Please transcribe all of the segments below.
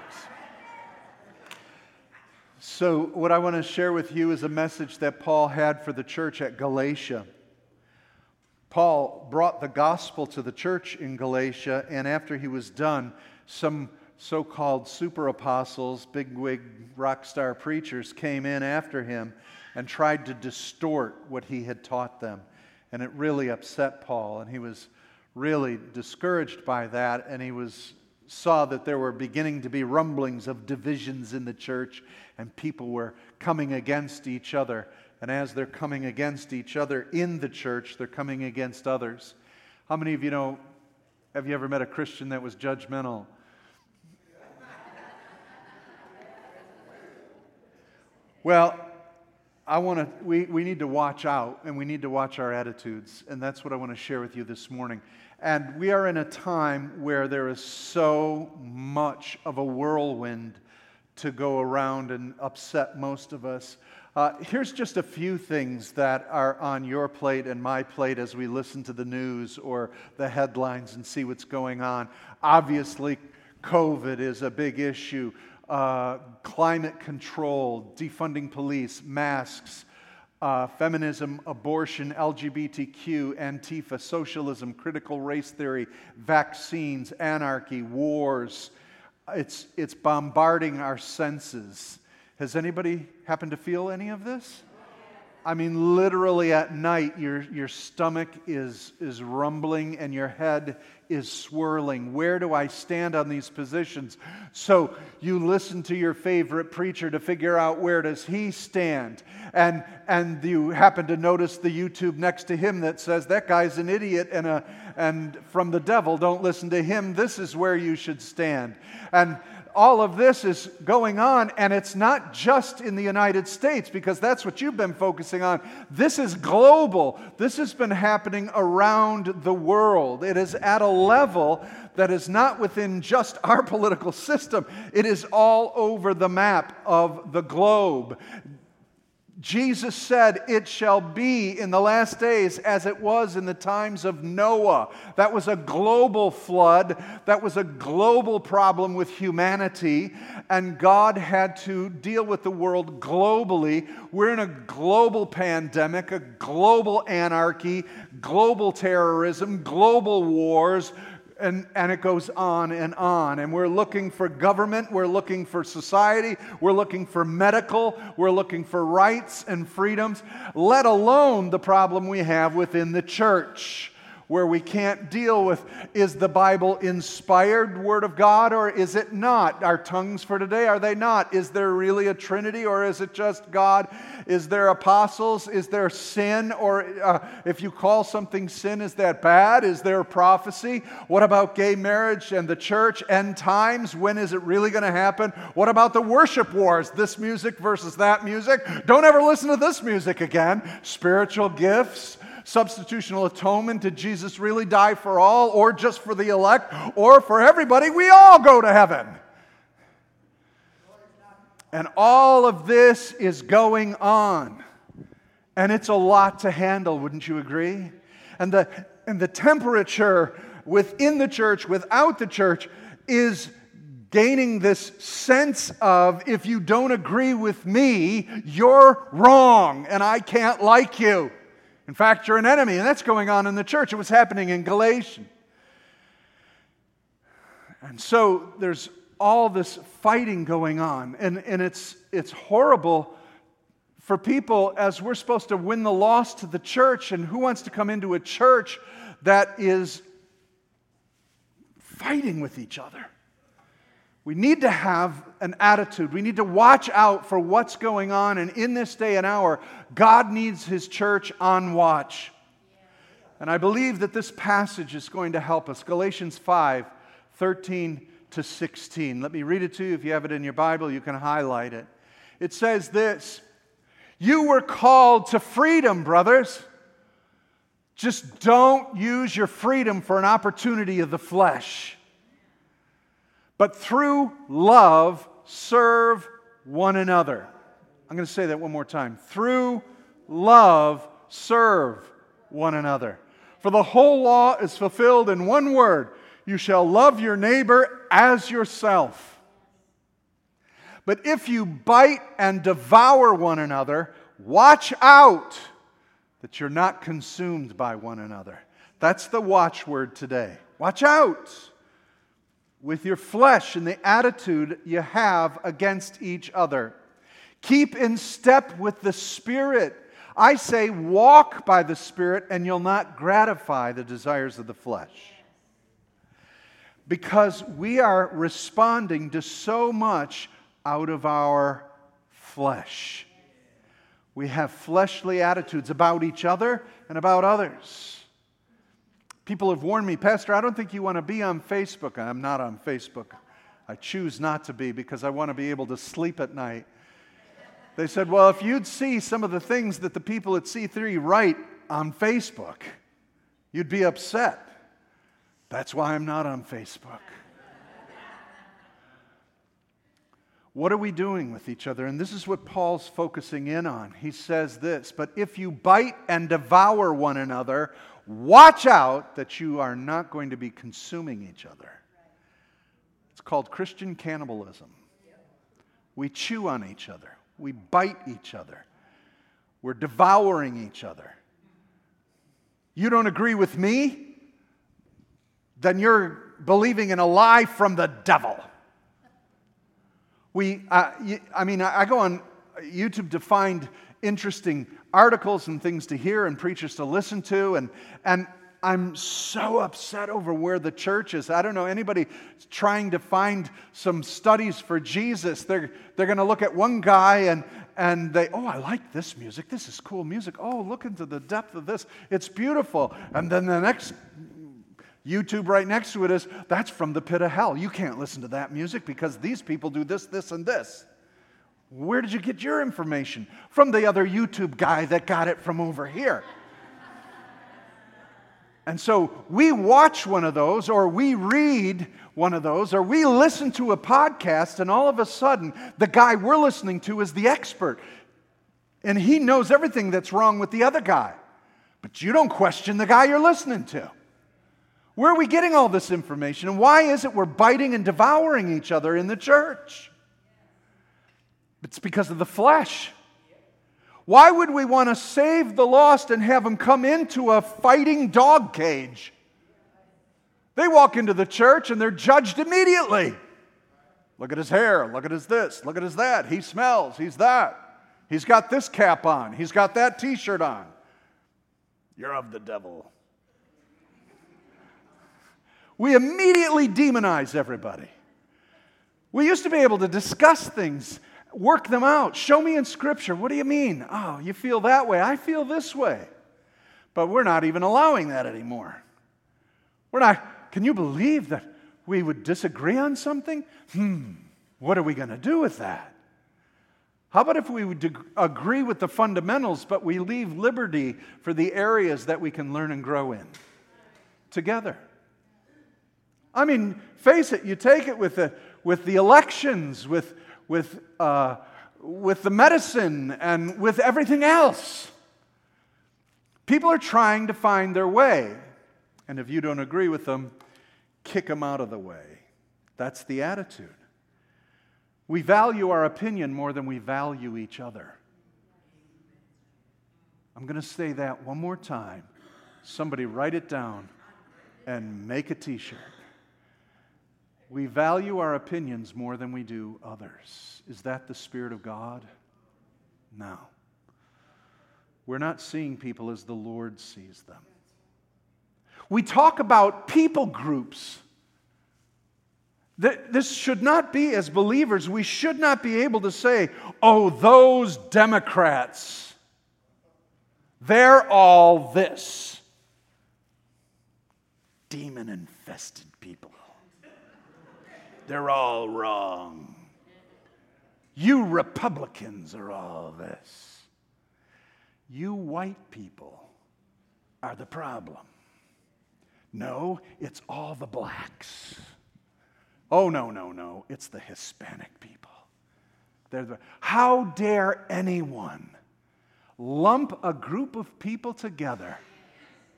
works. So, what I want to share with you is a message that Paul had for the church at Galatia. Paul brought the gospel to the church in Galatia, and after he was done, some so called super apostles, bigwig rock star preachers, came in after him and tried to distort what he had taught them. And it really upset Paul, and he was really discouraged by that, and he was saw that there were beginning to be rumblings of divisions in the church, and people were coming against each other. And as they're coming against each other in the church, they're coming against others. How many of you know? Have you ever met a Christian that was judgmental? Well, I want to, we, we need to watch out and we need to watch our attitudes. And that's what I want to share with you this morning. And we are in a time where there is so much of a whirlwind to go around and upset most of us. Uh, here's just a few things that are on your plate and my plate as we listen to the news or the headlines and see what's going on. Obviously, COVID is a big issue. Uh, climate control, defunding police, masks, uh, feminism, abortion, LGBTQ, Antifa, socialism, critical race theory, vaccines, anarchy, wars. It's, it's bombarding our senses. Has anybody happened to feel any of this? I mean, literally at night, your, your stomach is, is rumbling and your head is swirling. Where do I stand on these positions? So you listen to your favorite preacher to figure out where does he stand. And, and you happen to notice the YouTube next to him that says, that guy's an idiot and, a, and from the devil, don't listen to him. This is where you should stand. And all of this is going on, and it's not just in the United States because that's what you've been focusing on. This is global. This has been happening around the world. It is at a level that is not within just our political system, it is all over the map of the globe. Jesus said, It shall be in the last days as it was in the times of Noah. That was a global flood. That was a global problem with humanity. And God had to deal with the world globally. We're in a global pandemic, a global anarchy, global terrorism, global wars, and, and it goes on and on. And we're looking for government, we're looking for society, we're looking for medical, we're looking for rights and freedoms, let alone the problem we have within the church where we can't deal with is the Bible inspired Word of God or is it not? Our tongues for today, are they not? Is there really a Trinity or is it just God? Is there apostles? Is there sin? Or uh, if you call something sin, is that bad? Is there prophecy? What about gay marriage and the church? End times? When is it really going to happen? What about the worship wars? This music versus that music? Don't ever listen to this music again. Spiritual gifts substitutional atonement? Did Jesus really die for all, or just for the elect, or for everybody? We all go to heaven. And all of this is going on. And it's a lot to handle, wouldn't you agree? And the, and the temperature within the church, without the church, is gaining this sense of if you don't agree with me, you're wrong and I can't like you. In fact, you're an enemy, and that's going on in the church. It was happening in Galatians. And so there's all this fighting going on, and, and it's, it's horrible for people as we're supposed to win the loss to the church, and who wants to come into a church that is fighting with each other? We need to have an attitude. We need to watch out for what's going on. And in this day and hour, God needs His church on watch. And I believe that this passage is going to help us. Galatians 5 13 to 16. Let me read it to you. If you have it in your Bible, you can highlight it. It says this You were called to freedom, brothers. Just don't use your freedom for an opportunity of the flesh but through love serve one another. I'm going to say that one more time. Through love serve one another. For the whole law is fulfilled in one word you shall love your neighbor as yourself. But if you bite and devour one another, watch out that you're not consumed by one another. That's the watchword today. Watch out with your flesh and the attitude you have against each other. Keep in step with the Spirit. I say, walk by the Spirit, and you'll not gratify the desires of the flesh. Because we are responding to so much out of our flesh. We have fleshly attitudes about each other and about others. People have warned me, Pastor, I don't think you want to be on Facebook. I'm not on Facebook. I choose not to be because I want to be able to sleep at night. They said, Well, if you'd see some of the things that the people at C3 write on Facebook, you'd be upset. That's why I'm not on Facebook. What are we doing with each other? And this is what Paul's focusing in on. He says this But if you bite and devour one another, watch out that you are not going to be consuming each other. It's called Christian cannibalism. We chew on each other, we bite each other, we're devouring each other. You don't agree with me? Then you're believing in a lie from the devil. We, uh, I mean, I go on YouTube to find interesting articles and things to hear and preachers to listen to, and, and I'm so upset over where the church is. I don't know anybody trying to find some studies for Jesus. They're, they're going to look at one guy and, and they, oh, I like this music. This is cool music. Oh, look into the depth of this. It's beautiful. And then the next YouTube right next to it is that's from the pit of hell. You can't listen to that music because these people do this, this, and this. Where did you get your information? From the other YouTube guy that got it from over here. And so we watch one of those, or we read one of those, or we listen to a podcast, and all of a sudden, the guy we're listening to is the expert. And he knows everything that's wrong with the other guy. But you don't question the guy you're listening to. Where are we getting all this information? And why is it we're biting and devouring each other in the church? It's because of the flesh. Why would we want to save the lost and have them come into a fighting dog cage? They walk into the church and they're judged immediately. Look at his hair. Look at his this. Look at his that. He smells. He's that. He's got this cap on. He's got that t shirt on. You're of the devil we immediately demonize everybody. We used to be able to discuss things, work them out. Show me in Scripture. What do you mean? Oh, you feel that way. I feel this way. But we're not even allowing that anymore. We're not, can you believe that we would disagree on something? Hmm, what are we going to do with that? How about if we would agree with the fundamentals, but we leave liberty for the areas that we can learn and grow in together? I mean, face it, you take it with the, with the elections, with, with, uh, with the medicine, and with everything else. People are trying to find their way. And if you don't agree with them, kick them out of the way. That's the attitude. We value our opinion more than we value each other. I'm going to say that one more time. Somebody write it down and make a t shirt. We value our opinions more than we do others. Is that the Spirit of God? No. We're not seeing people as the Lord sees them. We talk about people groups. This should not be, as believers, we should not be able to say, oh, those Democrats, they're all this. Demon infested people. They're all wrong. You Republicans are all this. You white people are the problem. No, it's all the blacks. Oh, no, no, no. It's the Hispanic people. They're the, how dare anyone lump a group of people together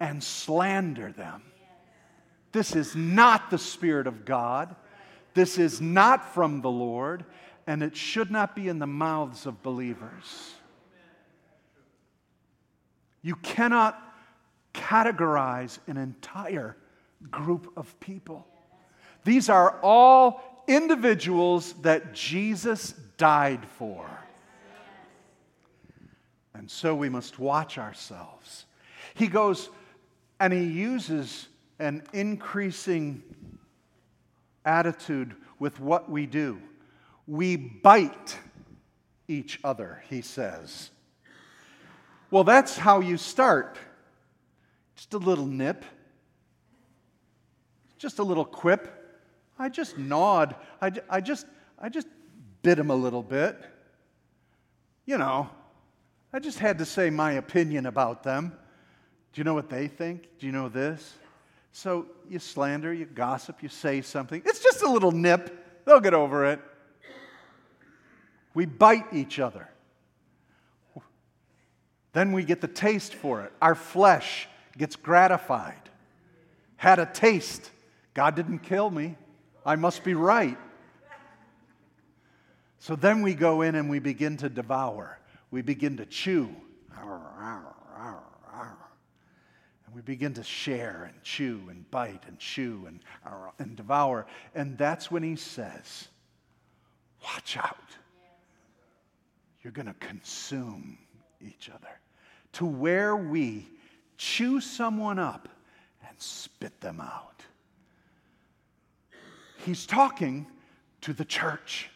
and slander them? This is not the Spirit of God. This is not from the Lord, and it should not be in the mouths of believers. You cannot categorize an entire group of people. These are all individuals that Jesus died for. And so we must watch ourselves. He goes and he uses an increasing attitude with what we do. We bite each other, he says. Well, that's how you start. Just a little nip, just a little quip. I just gnawed. I, I, just, I just bit him a little bit. You know, I just had to say my opinion about them. Do you know what they think? Do you know this? So you slander, you gossip, you say something. It's just a little nip. They'll get over it. We bite each other. Then we get the taste for it. Our flesh gets gratified. Had a taste. God didn't kill me. I must be right. So then we go in and we begin to devour. We begin to chew. And we begin to share and chew and bite and chew and, and devour. And that's when he says, Watch out. You're going to consume each other to where we chew someone up and spit them out. He's talking to the church.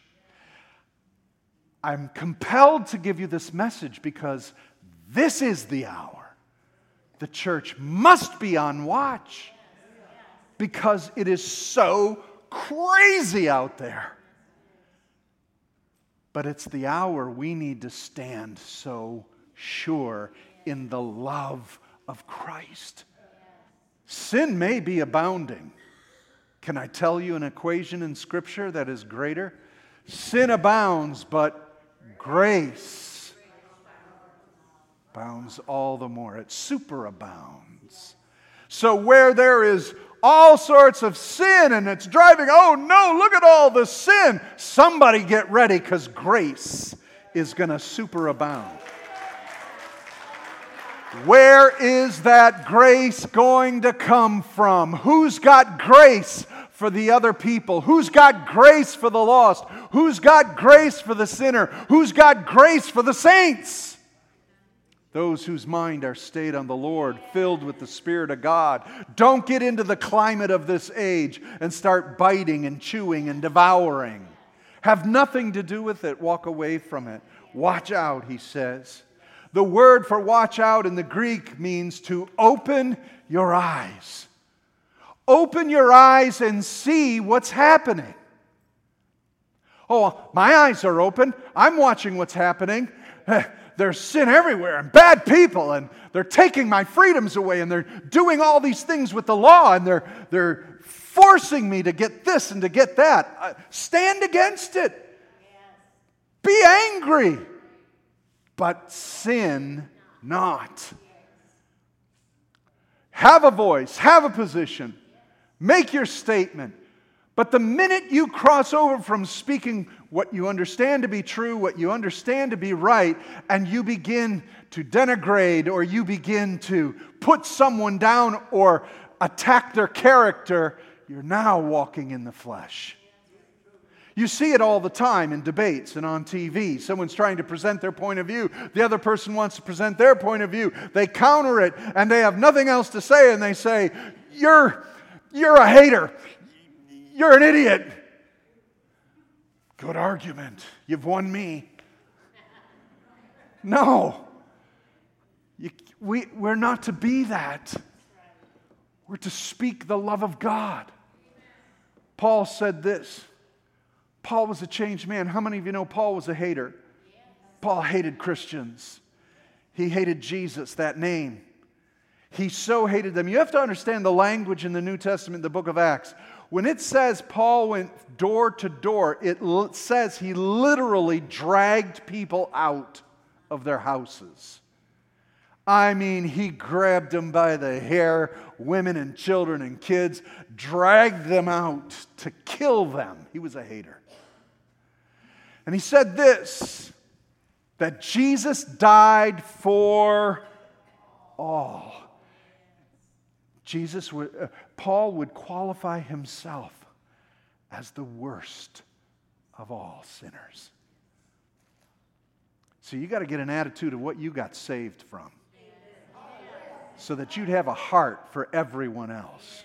I'm compelled to give you this message because this is the hour the church must be on watch because it is so crazy out there. But it's the hour we need to stand so sure in the love of Christ. Sin may be abounding. Can I tell you an equation in Scripture that is greater? Sin abounds, but grace abounds all the more. It superabounds. So where there is all sorts of sin and it's driving, oh no, look at all the sin. Somebody get ready because grace is going to superabound. Where is that grace going to come from? Who's got grace for the other people? Who's got grace for the lost? Who's got grace for the sinner? Who's got grace for the saints? Those whose mind are stayed on the Lord, filled with the Spirit of God. Don't get into the climate of this age and start biting and chewing and devouring. Have nothing to do with it. Walk away from it. Watch out, he says. The word for watch out in the Greek means to open your eyes. Open your eyes and see what's happening. Oh, my eyes are open. I'm watching what's happening. Eh, there's sin everywhere and bad people and they're taking my freedoms away and they're doing all these things with the law and they're, they're forcing me to get this and to get that. Stand against it. Be angry, but sin not. Have a voice, have a position, make your statement. But the minute you cross over from speaking what you understand to be true, what you understand to be right, and you begin to denigrate or you begin to put someone down or attack their character, you're now walking in the flesh. You see it all the time in debates and on TV. Someone's trying to present their point of view. The other person wants to present their point of view. They counter it and they have nothing else to say and they say, You're, you're a hater. You're an idiot. Good argument. You've won me. No. You, we, we're not to be that. We're to speak the love of God. Paul said this. Paul was a changed man. How many of you know Paul was a hater? Paul hated Christians. He hated Jesus, that name. He so hated them. You have to understand the language in the New Testament, the book of Acts. When it says Paul went door to door, it l- says he literally dragged people out of their houses. I mean, he grabbed them by the hair, women and children and kids, dragged them out to kill them. He was a hater. And he said this that Jesus died for all. Jesus would, uh, Paul would qualify himself as the worst of all sinners. So you got to get an attitude of what you got saved from so that you'd have a heart for everyone else.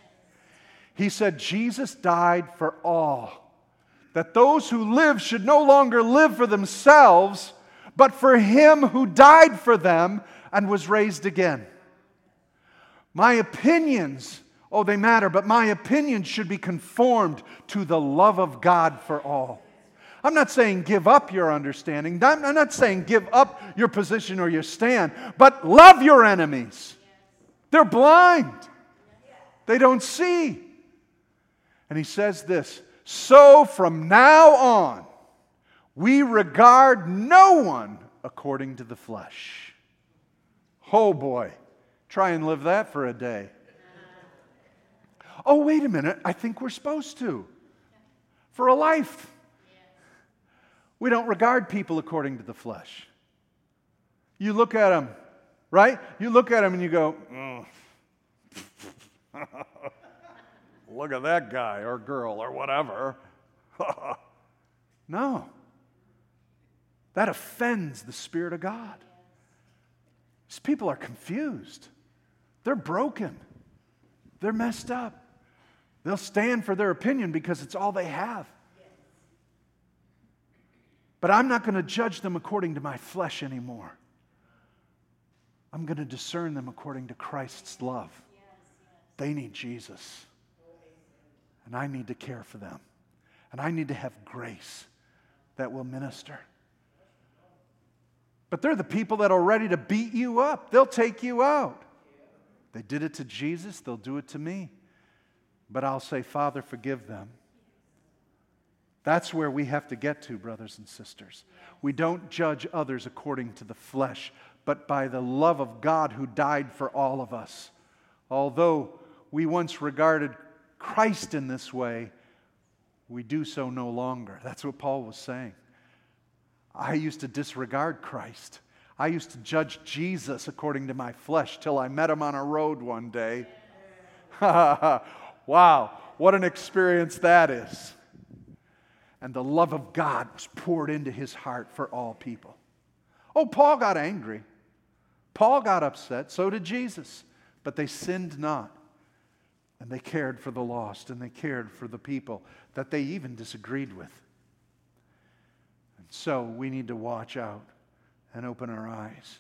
He said, Jesus died for all, that those who live should no longer live for themselves, but for him who died for them and was raised again. My opinions, oh, they matter, but my opinions should be conformed to the love of God for all. I'm not saying give up your understanding. I'm not saying give up your position or your stand, but love your enemies. They're blind, they don't see. And he says this So from now on, we regard no one according to the flesh. Oh boy, try and live that for a day. Oh, wait a minute, I think we're supposed to. For a life. We don't regard people according to the flesh. You look at them, right? You look at them and you go, oh. look at that guy or girl or whatever. no. That offends the Spirit of God. These people are confused. They're broken. They're messed up. They'll stand for their opinion because it's all they have. But I'm not going to judge them according to my flesh anymore. I'm going to discern them according to Christ's love. They need Jesus. And I need to care for them. And I need to have grace that will minister. But they're the people that are ready to beat you up, they'll take you out. They did it to Jesus, they'll do it to me. But I'll say, Father, forgive them. That's where we have to get to, brothers and sisters. We don't judge others according to the flesh, but by the love of God who died for all of us. Although we once regarded Christ in this way, we do so no longer. That's what Paul was saying. I used to disregard Christ. I used to judge Jesus according to my flesh till I met him on a road one day. wow, what an experience that is. And the love of God was poured into his heart for all people. Oh, Paul got angry. Paul got upset. So did Jesus. But they sinned not. And they cared for the lost and they cared for the people that they even disagreed with. And so we need to watch out and open our eyes.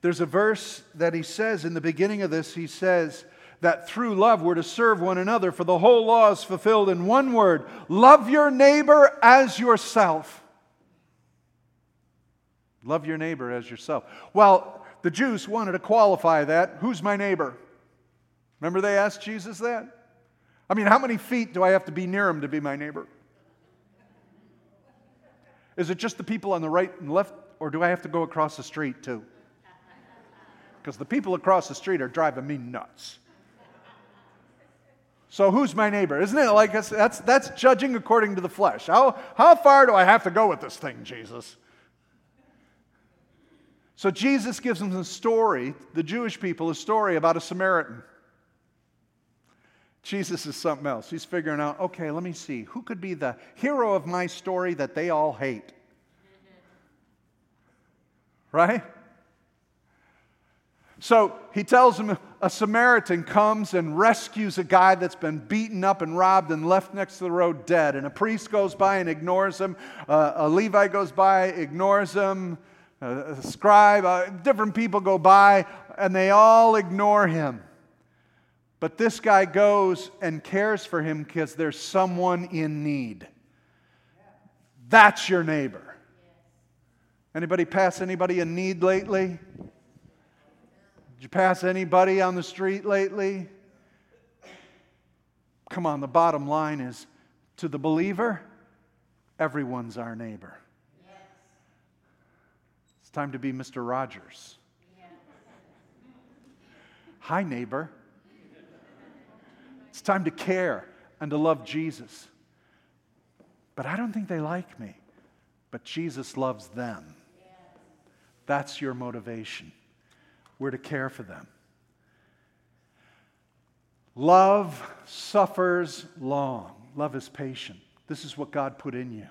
There's a verse that he says in the beginning of this, he says that through love we're to serve one another, for the whole law is fulfilled in one word love your neighbor as yourself. Love your neighbor as yourself. Well, the Jews wanted to qualify that. Who's my neighbor? Remember they asked Jesus that? I mean, how many feet do I have to be near him to be my neighbor? Is it just the people on the right and left, or do I have to go across the street too? because the people across the street are driving me nuts. So who's my neighbor? Isn't it like that's, that's judging according to the flesh? How, how far do I have to go with this thing, Jesus? So Jesus gives them a story, the Jewish people, a story about a Samaritan. Jesus is something else. He's figuring out, okay, let me see. Who could be the hero of my story that they all hate? Right? So he tells him a Samaritan comes and rescues a guy that's been beaten up and robbed and left next to the road dead. And a priest goes by and ignores him. Uh, a Levi goes by, ignores him. a scribe, uh, different people go by, and they all ignore him. But this guy goes and cares for him because there's someone in need. That's your neighbor. Anybody pass anybody in need lately? Did you pass anybody on the street lately? Come on, the bottom line is to the believer, everyone's our neighbor. It's time to be Mr. Rogers. Hi, neighbor. It's time to care and to love Jesus. But I don't think they like me. But Jesus loves them. That's your motivation. We're to care for them. Love suffers long. Love is patient. This is what God put in you.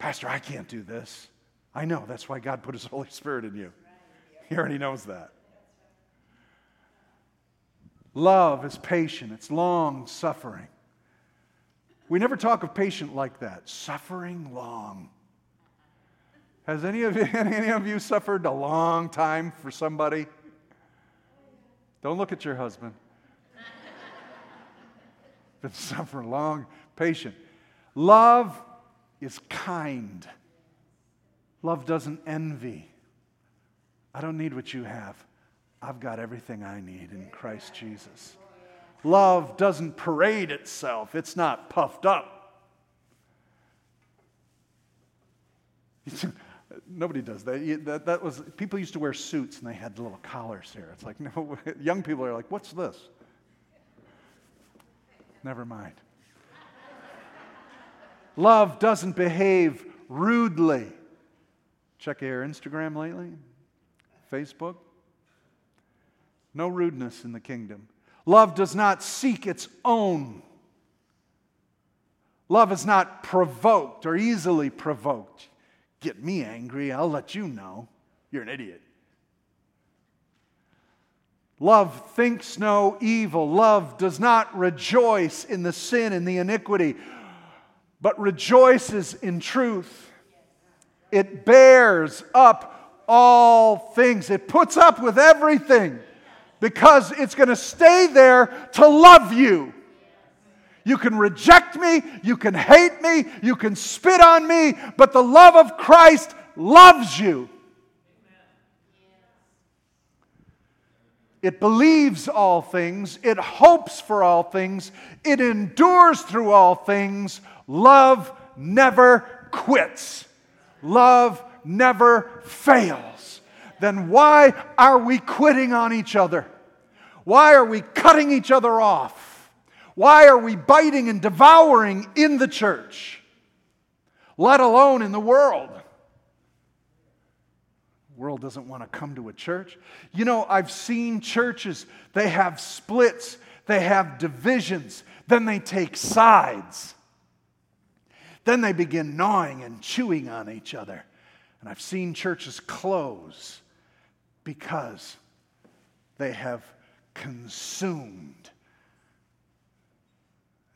Pastor, I can't do this. I know. That's why God put His Holy Spirit in you. He already knows that. Love is patient, it's long suffering. We never talk of patient like that. Suffering long. Has any of you, any of you suffered a long time for somebody? Don't look at your husband. Been suffering long, patient. Love is kind. Love doesn't envy. I don't need what you have. I've got everything I need in Christ Jesus. Love doesn't parade itself, it's not puffed up. Nobody does that. that. That was people used to wear suits and they had little collars here. It's like no, young people are like, "What's this?" Never mind. Love doesn't behave rudely. Check your Instagram lately, Facebook. No rudeness in the kingdom. Love does not seek its own. Love is not provoked or easily provoked. Get me angry, I'll let you know. You're an idiot. Love thinks no evil. Love does not rejoice in the sin and the iniquity, but rejoices in truth. It bears up all things, it puts up with everything because it's going to stay there to love you. You can reject me, you can hate me, you can spit on me, but the love of Christ loves you. It believes all things, it hopes for all things, it endures through all things. Love never quits, love never fails. Then why are we quitting on each other? Why are we cutting each other off? Why are we biting and devouring in the church, let alone in the world? The world doesn't want to come to a church. You know, I've seen churches, they have splits, they have divisions, then they take sides. Then they begin gnawing and chewing on each other. And I've seen churches close because they have consumed.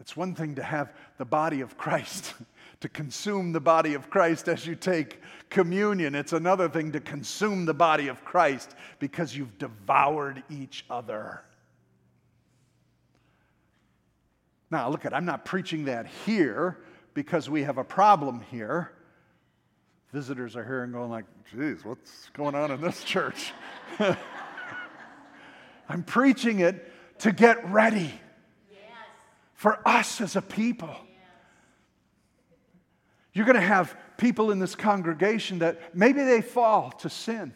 It's one thing to have the body of Christ, to consume the body of Christ as you take communion. It's another thing to consume the body of Christ because you've devoured each other. Now, look at, I'm not preaching that here because we have a problem here. Visitors are here and going like, geez, what's going on in this church? I'm preaching it to get ready for us as a people. You're going to have people in this congregation that maybe they fall to sin.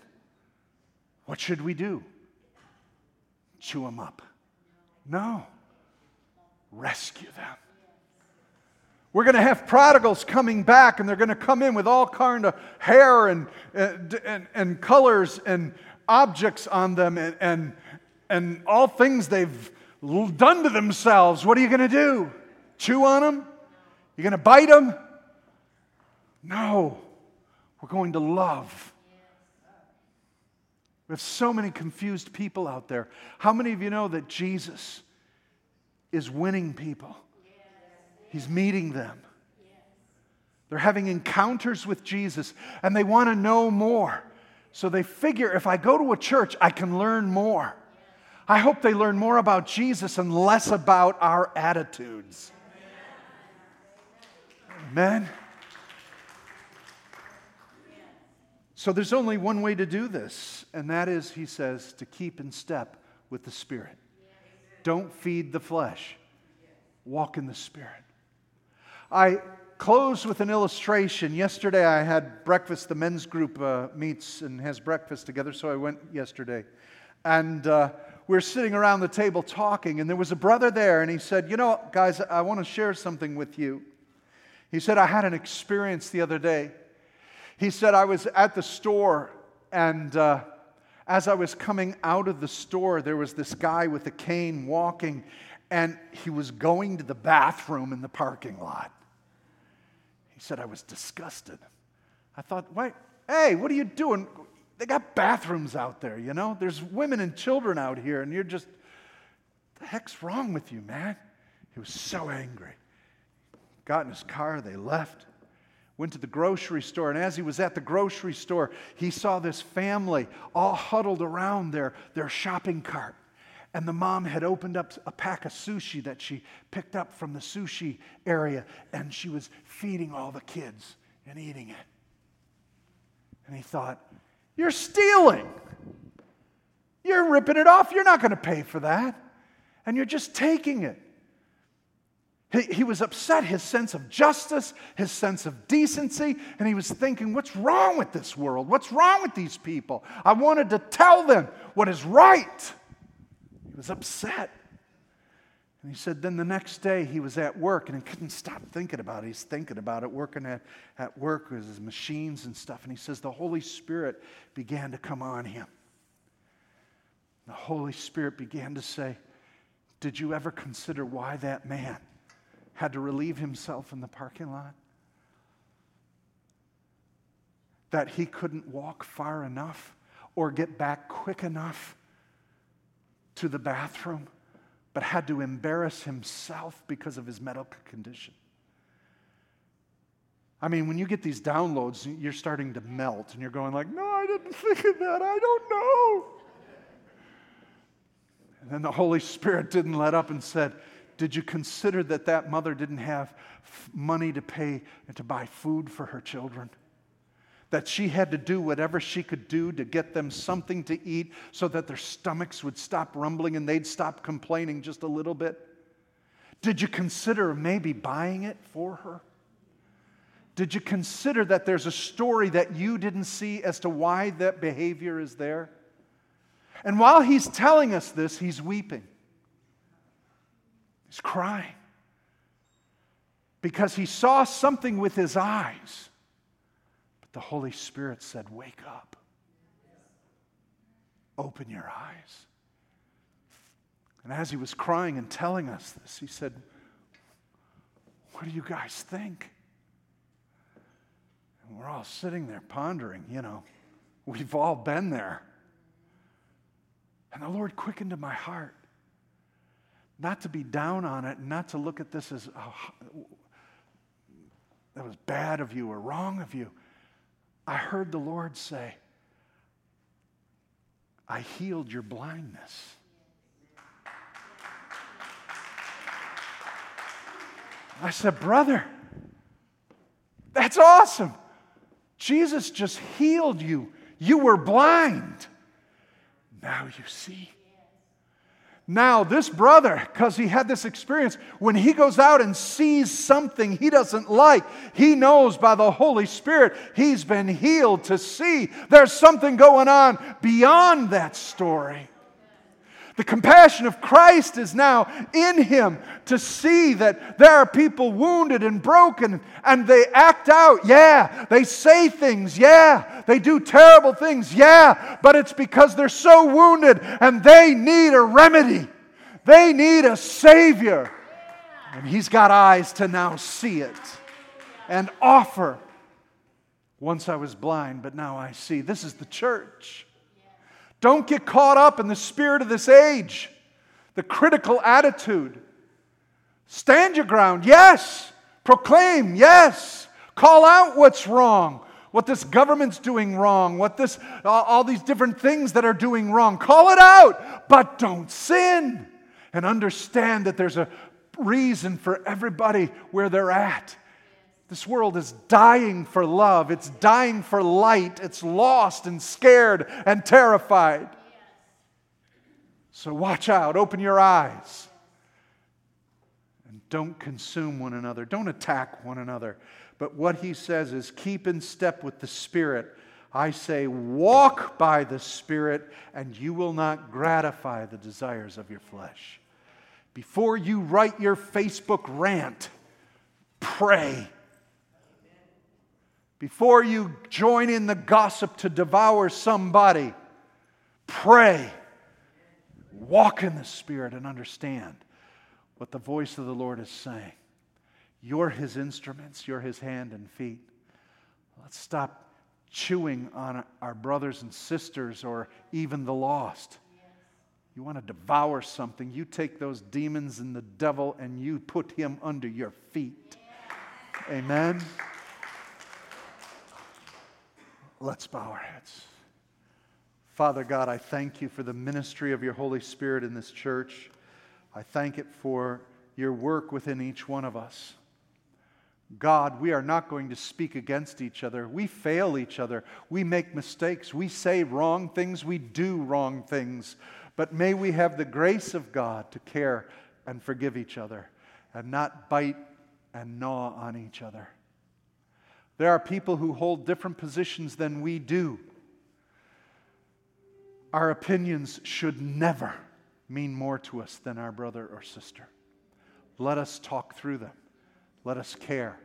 What should we do? Chew them up. No. Rescue them. We're going to have prodigals coming back, and they're going to come in with all kind of hair and, and, and, and colors and objects on them and, and, and all things they've done to themselves, what are you going to do? Chew on them? You're going to bite them? No. We're going to love. We have so many confused people out there. How many of you know that Jesus is winning people? He's meeting them. They're having encounters with Jesus and they want to know more. So they figure if I go to a church, I can learn more. I hope they learn more about Jesus and less about our attitudes. Amen. So there's only one way to do this, and that is, he says, to keep in step with the Spirit. Don't feed the flesh, walk in the Spirit. I close with an illustration. Yesterday I had breakfast. The men's group uh, meets and has breakfast together, so I went yesterday. And uh, we were sitting around the table talking, and there was a brother there, and he said, You know, guys, I want to share something with you. He said, I had an experience the other day. He said, I was at the store, and uh, as I was coming out of the store, there was this guy with a cane walking, and he was going to the bathroom in the parking lot. He said, I was disgusted. I thought, wait, hey, what are you doing? They got bathrooms out there, you know? There's women and children out here, and you're just, the heck's wrong with you, man? He was so angry. Got in his car, they left went to the grocery store, and as he was at the grocery store, he saw this family all huddled around their, their shopping cart. And the mom had opened up a pack of sushi that she picked up from the sushi area, and she was feeding all the kids and eating it. And he thought, You're stealing. You're ripping it off. You're not going to pay for that. And you're just taking it. He, he was upset, his sense of justice, his sense of decency, and he was thinking, What's wrong with this world? What's wrong with these people? I wanted to tell them what is right. He was upset. And he said, then the next day he was at work and he couldn't stop thinking about it. He's thinking about it, working at, at work with his machines and stuff. And he says, the Holy Spirit began to come on him. The Holy Spirit began to say, Did you ever consider why that man had to relieve himself in the parking lot? That he couldn't walk far enough or get back quick enough to the bathroom, but had to embarrass himself because of his medical condition. I mean, when you get these downloads, you're starting to melt and you're going like, "No, I didn't think of that. I don't know." And then the Holy Spirit didn't let up and said, did you consider that that mother didn't have money to pay and to buy food for her children? That she had to do whatever she could do to get them something to eat so that their stomachs would stop rumbling and they'd stop complaining just a little bit? Did you consider maybe buying it for her? Did you consider that there's a story that you didn't see as to why that behavior is there? And while he's telling us this, he's weeping. He's crying because he saw something with his eyes. The Holy Spirit said, Wake up, open your eyes. And as he was crying and telling us this, he said, What do you guys think? And we're all sitting there pondering, you know, we've all been there. And the Lord quickened to my heart not to be down on it, not to look at this as oh, that was bad of you or wrong of you. I heard the Lord say, I healed your blindness. I said, Brother, that's awesome. Jesus just healed you. You were blind. Now you see. Now, this brother, because he had this experience, when he goes out and sees something he doesn't like, he knows by the Holy Spirit he's been healed to see there's something going on beyond that story. The compassion of Christ is now in him to see that there are people wounded and broken and they act out. Yeah. They say things. Yeah. They do terrible things. Yeah. But it's because they're so wounded and they need a remedy. They need a Savior. And he's got eyes to now see it and offer. Once I was blind, but now I see. This is the church. Don't get caught up in the spirit of this age, the critical attitude. Stand your ground, yes. Proclaim, yes. Call out what's wrong, what this government's doing wrong, what this, all these different things that are doing wrong. Call it out, but don't sin. And understand that there's a reason for everybody where they're at. This world is dying for love. It's dying for light. It's lost and scared and terrified. So watch out. Open your eyes and Don't consume one another. Don't attack one another. But what he says is keep in step with the Spirit. I say, walk by the Spirit, and you will not gratify the desires of your flesh. Before you write your Facebook rant, pray. Before you join in the gossip to devour somebody, pray. Walk in the Spirit and understand what the voice of the Lord is saying. You're His instruments, you're His hand and feet. Let's stop chewing on our brothers and sisters or even the lost. You want to devour something, you take those demons and the devil and you put him under your feet. Amen. Let's bow our heads. Father God, I thank you for the ministry of your Holy Spirit in this church. I thank it for your work within each one of us. God, we are not going to speak against each other. We fail each other. We make mistakes. We say wrong things. We do wrong things. But may we have the grace of God to care and forgive each other and not bite and gnaw on each other. There are people who hold different positions than we do. Our opinions should never mean more to us than our brother or sister. Let us talk through them. Let us care.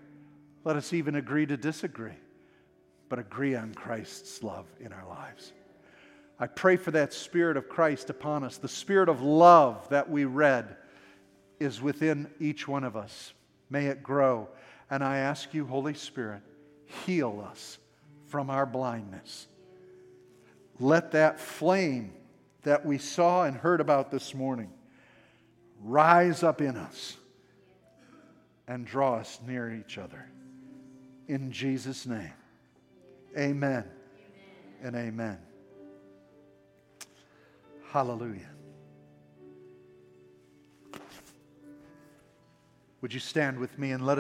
Let us even agree to disagree, but agree on Christ's love in our lives. I pray for that Spirit of Christ upon us. The Spirit of love that we read is within each one of us. May it grow. And I ask you, Holy Spirit, heal us from our blindness. Let that flame that we saw and heard about this morning rise up in us and draw us near each other. In Jesus' name, amen, amen. and amen. Hallelujah. Would you stand with me and let us?